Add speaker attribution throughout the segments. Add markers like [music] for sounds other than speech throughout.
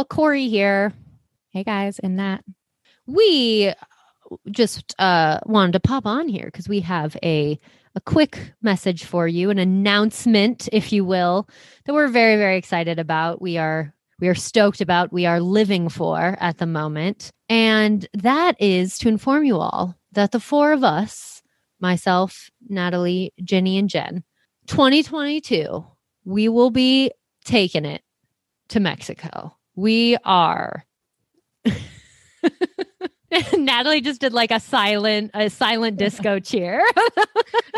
Speaker 1: All, Corey here. Hey, guys, and that. We just uh, wanted to pop on here because we have a a quick message for you, an announcement, if you will, that we're very, very excited about. We are we are stoked about. We are living for at the moment, and that is to inform you all that the four of us, myself, Natalie, Jenny, and Jen, 2022, we will be taking it to Mexico. We are. [laughs] Natalie just did like a silent, a silent disco [laughs] cheer.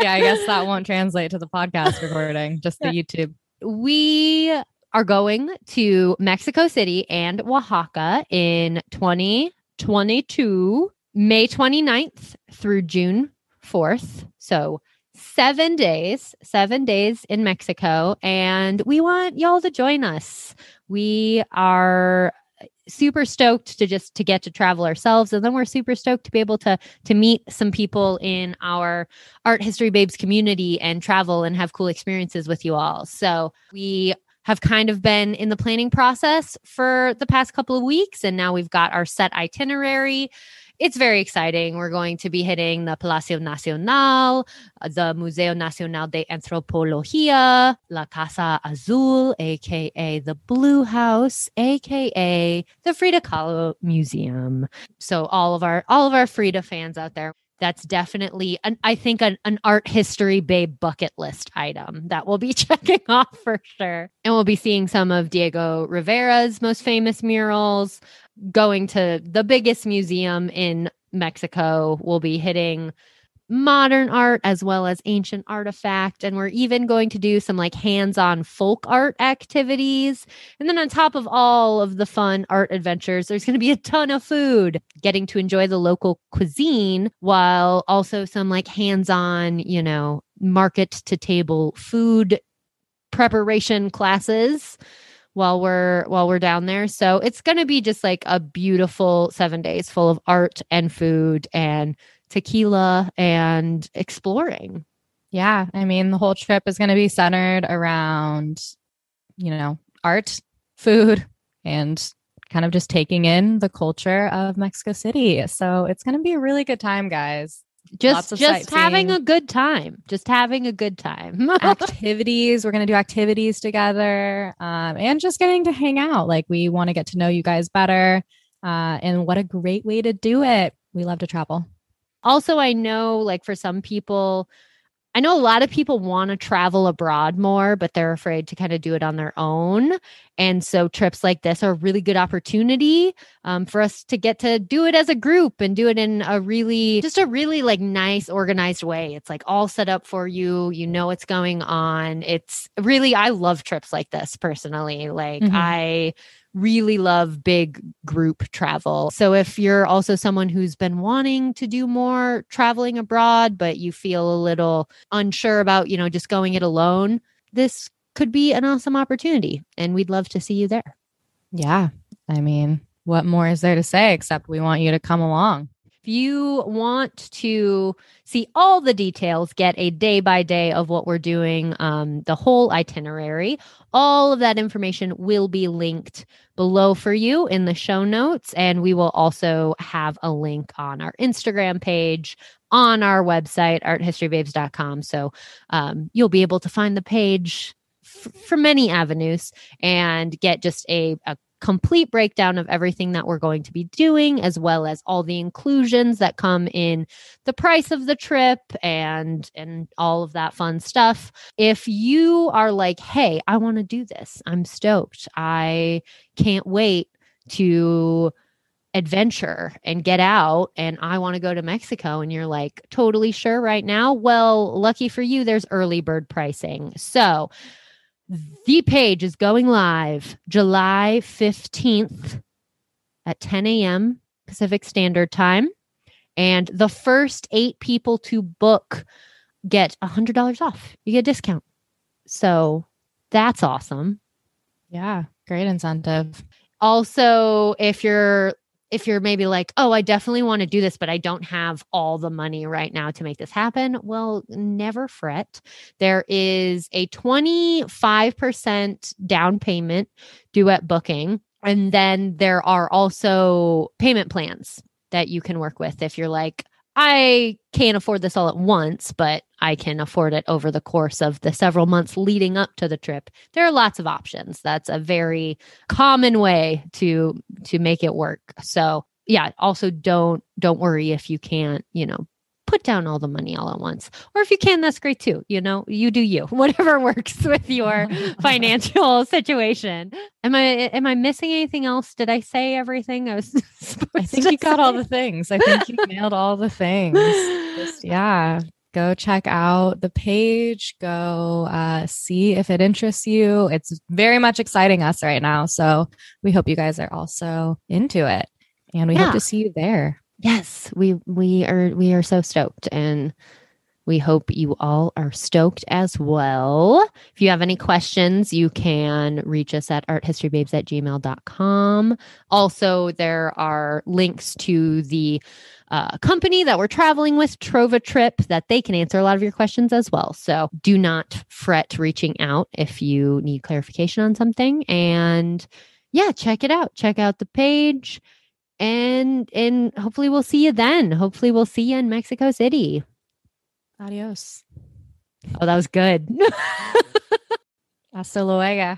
Speaker 2: yeah, I guess that won't [laughs] translate to the podcast recording, just the YouTube.
Speaker 1: we are going to Mexico City and Oaxaca in 2022, May 29th through June 4th. So, seven days, seven days in Mexico. And we want y'all to join us. We are uh, super stoked to just to get to travel ourselves and then we're super stoked to be able to to meet some people in our art history babes community and travel and have cool experiences with you all so we have kind of been in the planning process for the past couple of weeks and now we've got our set itinerary it's very exciting. We're going to be hitting the Palacio Nacional, uh, the Museo Nacional de Antropología, La Casa Azul, aka the Blue House, aka the Frida Kahlo Museum. So all of our all of our Frida fans out there, that's definitely an I think an, an art history babe bucket list item that we'll be [laughs] checking off for sure. And we'll be seeing some of Diego Rivera's most famous murals, going to the biggest museum in Mexico. We'll be hitting modern art as well as ancient artifact and we're even going to do some like hands-on folk art activities and then on top of all of the fun art adventures there's going to be a ton of food getting to enjoy the local cuisine while also some like hands-on you know market to table food preparation classes while we're while we're down there so it's going to be just like a beautiful 7 days full of art and food and tequila and exploring.
Speaker 2: Yeah, I mean, the whole trip is going to be centered around, you know, art, food, and kind of just taking in the culture of Mexico City. So it's going to be a really good time, guys.
Speaker 1: Just just having a good time. Just having a good time. [laughs]
Speaker 2: activities. We're going to do activities together um, and just getting to hang out. Like, we want to get to know you guys better. Uh, and what a great way to do it. We love to travel.
Speaker 1: Also, I know like for some people, I know a lot of people want to travel abroad more, but they're afraid to kind of do it on their own. And so trips like this are a really good opportunity um, for us to get to do it as a group and do it in a really, just a really like nice, organized way. It's like all set up for you. You know what's going on. It's really, I love trips like this personally. Like,
Speaker 2: Mhm.
Speaker 1: I really love big group travel. So if you're also someone who's been wanting to do more traveling abroad, but you feel a little unsure about, you know, just going it alone, this could be an awesome opportunity. And we'd love to see you there.
Speaker 2: Yeah. I mean, what more is there to say except we want you to come along?
Speaker 1: If you want to see all the details, get a day by day of what we're doing, um, the whole itinerary, all of that information will be linked below for you in the show notes. And we will also have a link on our Instagram page, on our website, arthistorybabes.com. So um, you'll be able to find the page f- from many avenues and get just a, a complete breakdown of everything that we're going to be doing, as well as all the inclusions that come in the price of the trip and and all of that fun stuff. If you are like, hey, I want to do this, I'm stoked. I can't wait to adventure and get out and I want to go to Mexico and you're like totally sure right now, well, lucky for you there's early bird pricing. So, the page is going live July 15th at 10 a.m. Pacific Standard Time. And the first eight people to book get $100 off. You get a discount. So that's awesome.
Speaker 2: Yeah, great incentive.
Speaker 1: Also, if you're if you're maybe like, oh, I definitely want to do this, but I don't have all the money right now to make this happen, well, never fret. There is a 25% down payment due at booking. And then there are also payment plans that you can work with if you're like, I can't afford this all at once, but I can afford it over the course of the several months leading up to the trip. There are lots of options. That's a very common way to to make it work. So, yeah, also don't don't worry if you can't, you know, put down all the money all at once. Or if you can, that's great too. You know, you do you. [laughs] Whatever works with your [laughs] financial situation. Am I am I missing anything else? Did I say everything I was [laughs]
Speaker 2: I think you got all the things. I think you nailed all the things. Just, yeah. Go check out the page. Go uh, see if it interests you. It's very much exciting us right now. So we hope you guys are also into it. And we
Speaker 1: Yeah.
Speaker 2: hope to see you there.
Speaker 1: Yes, we we are we are so stoked and we hope you all are stoked as well. If you have any questions, you can reach us at arthistorybabes at gmail.com. Also, there are links to the uh, company that we're traveling with, Trova Trip, that they can answer a lot of your questions as well. So do not fret reaching out if you need clarification on something. And yeah, check it out. Check out the page and and hopefully we'll see you then. Hopefully we'll see you in Mexico City.
Speaker 2: Adios.
Speaker 1: Oh, that was good. [laughs]
Speaker 2: Hasta luego.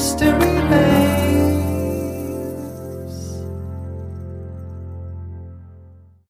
Speaker 3: history lane.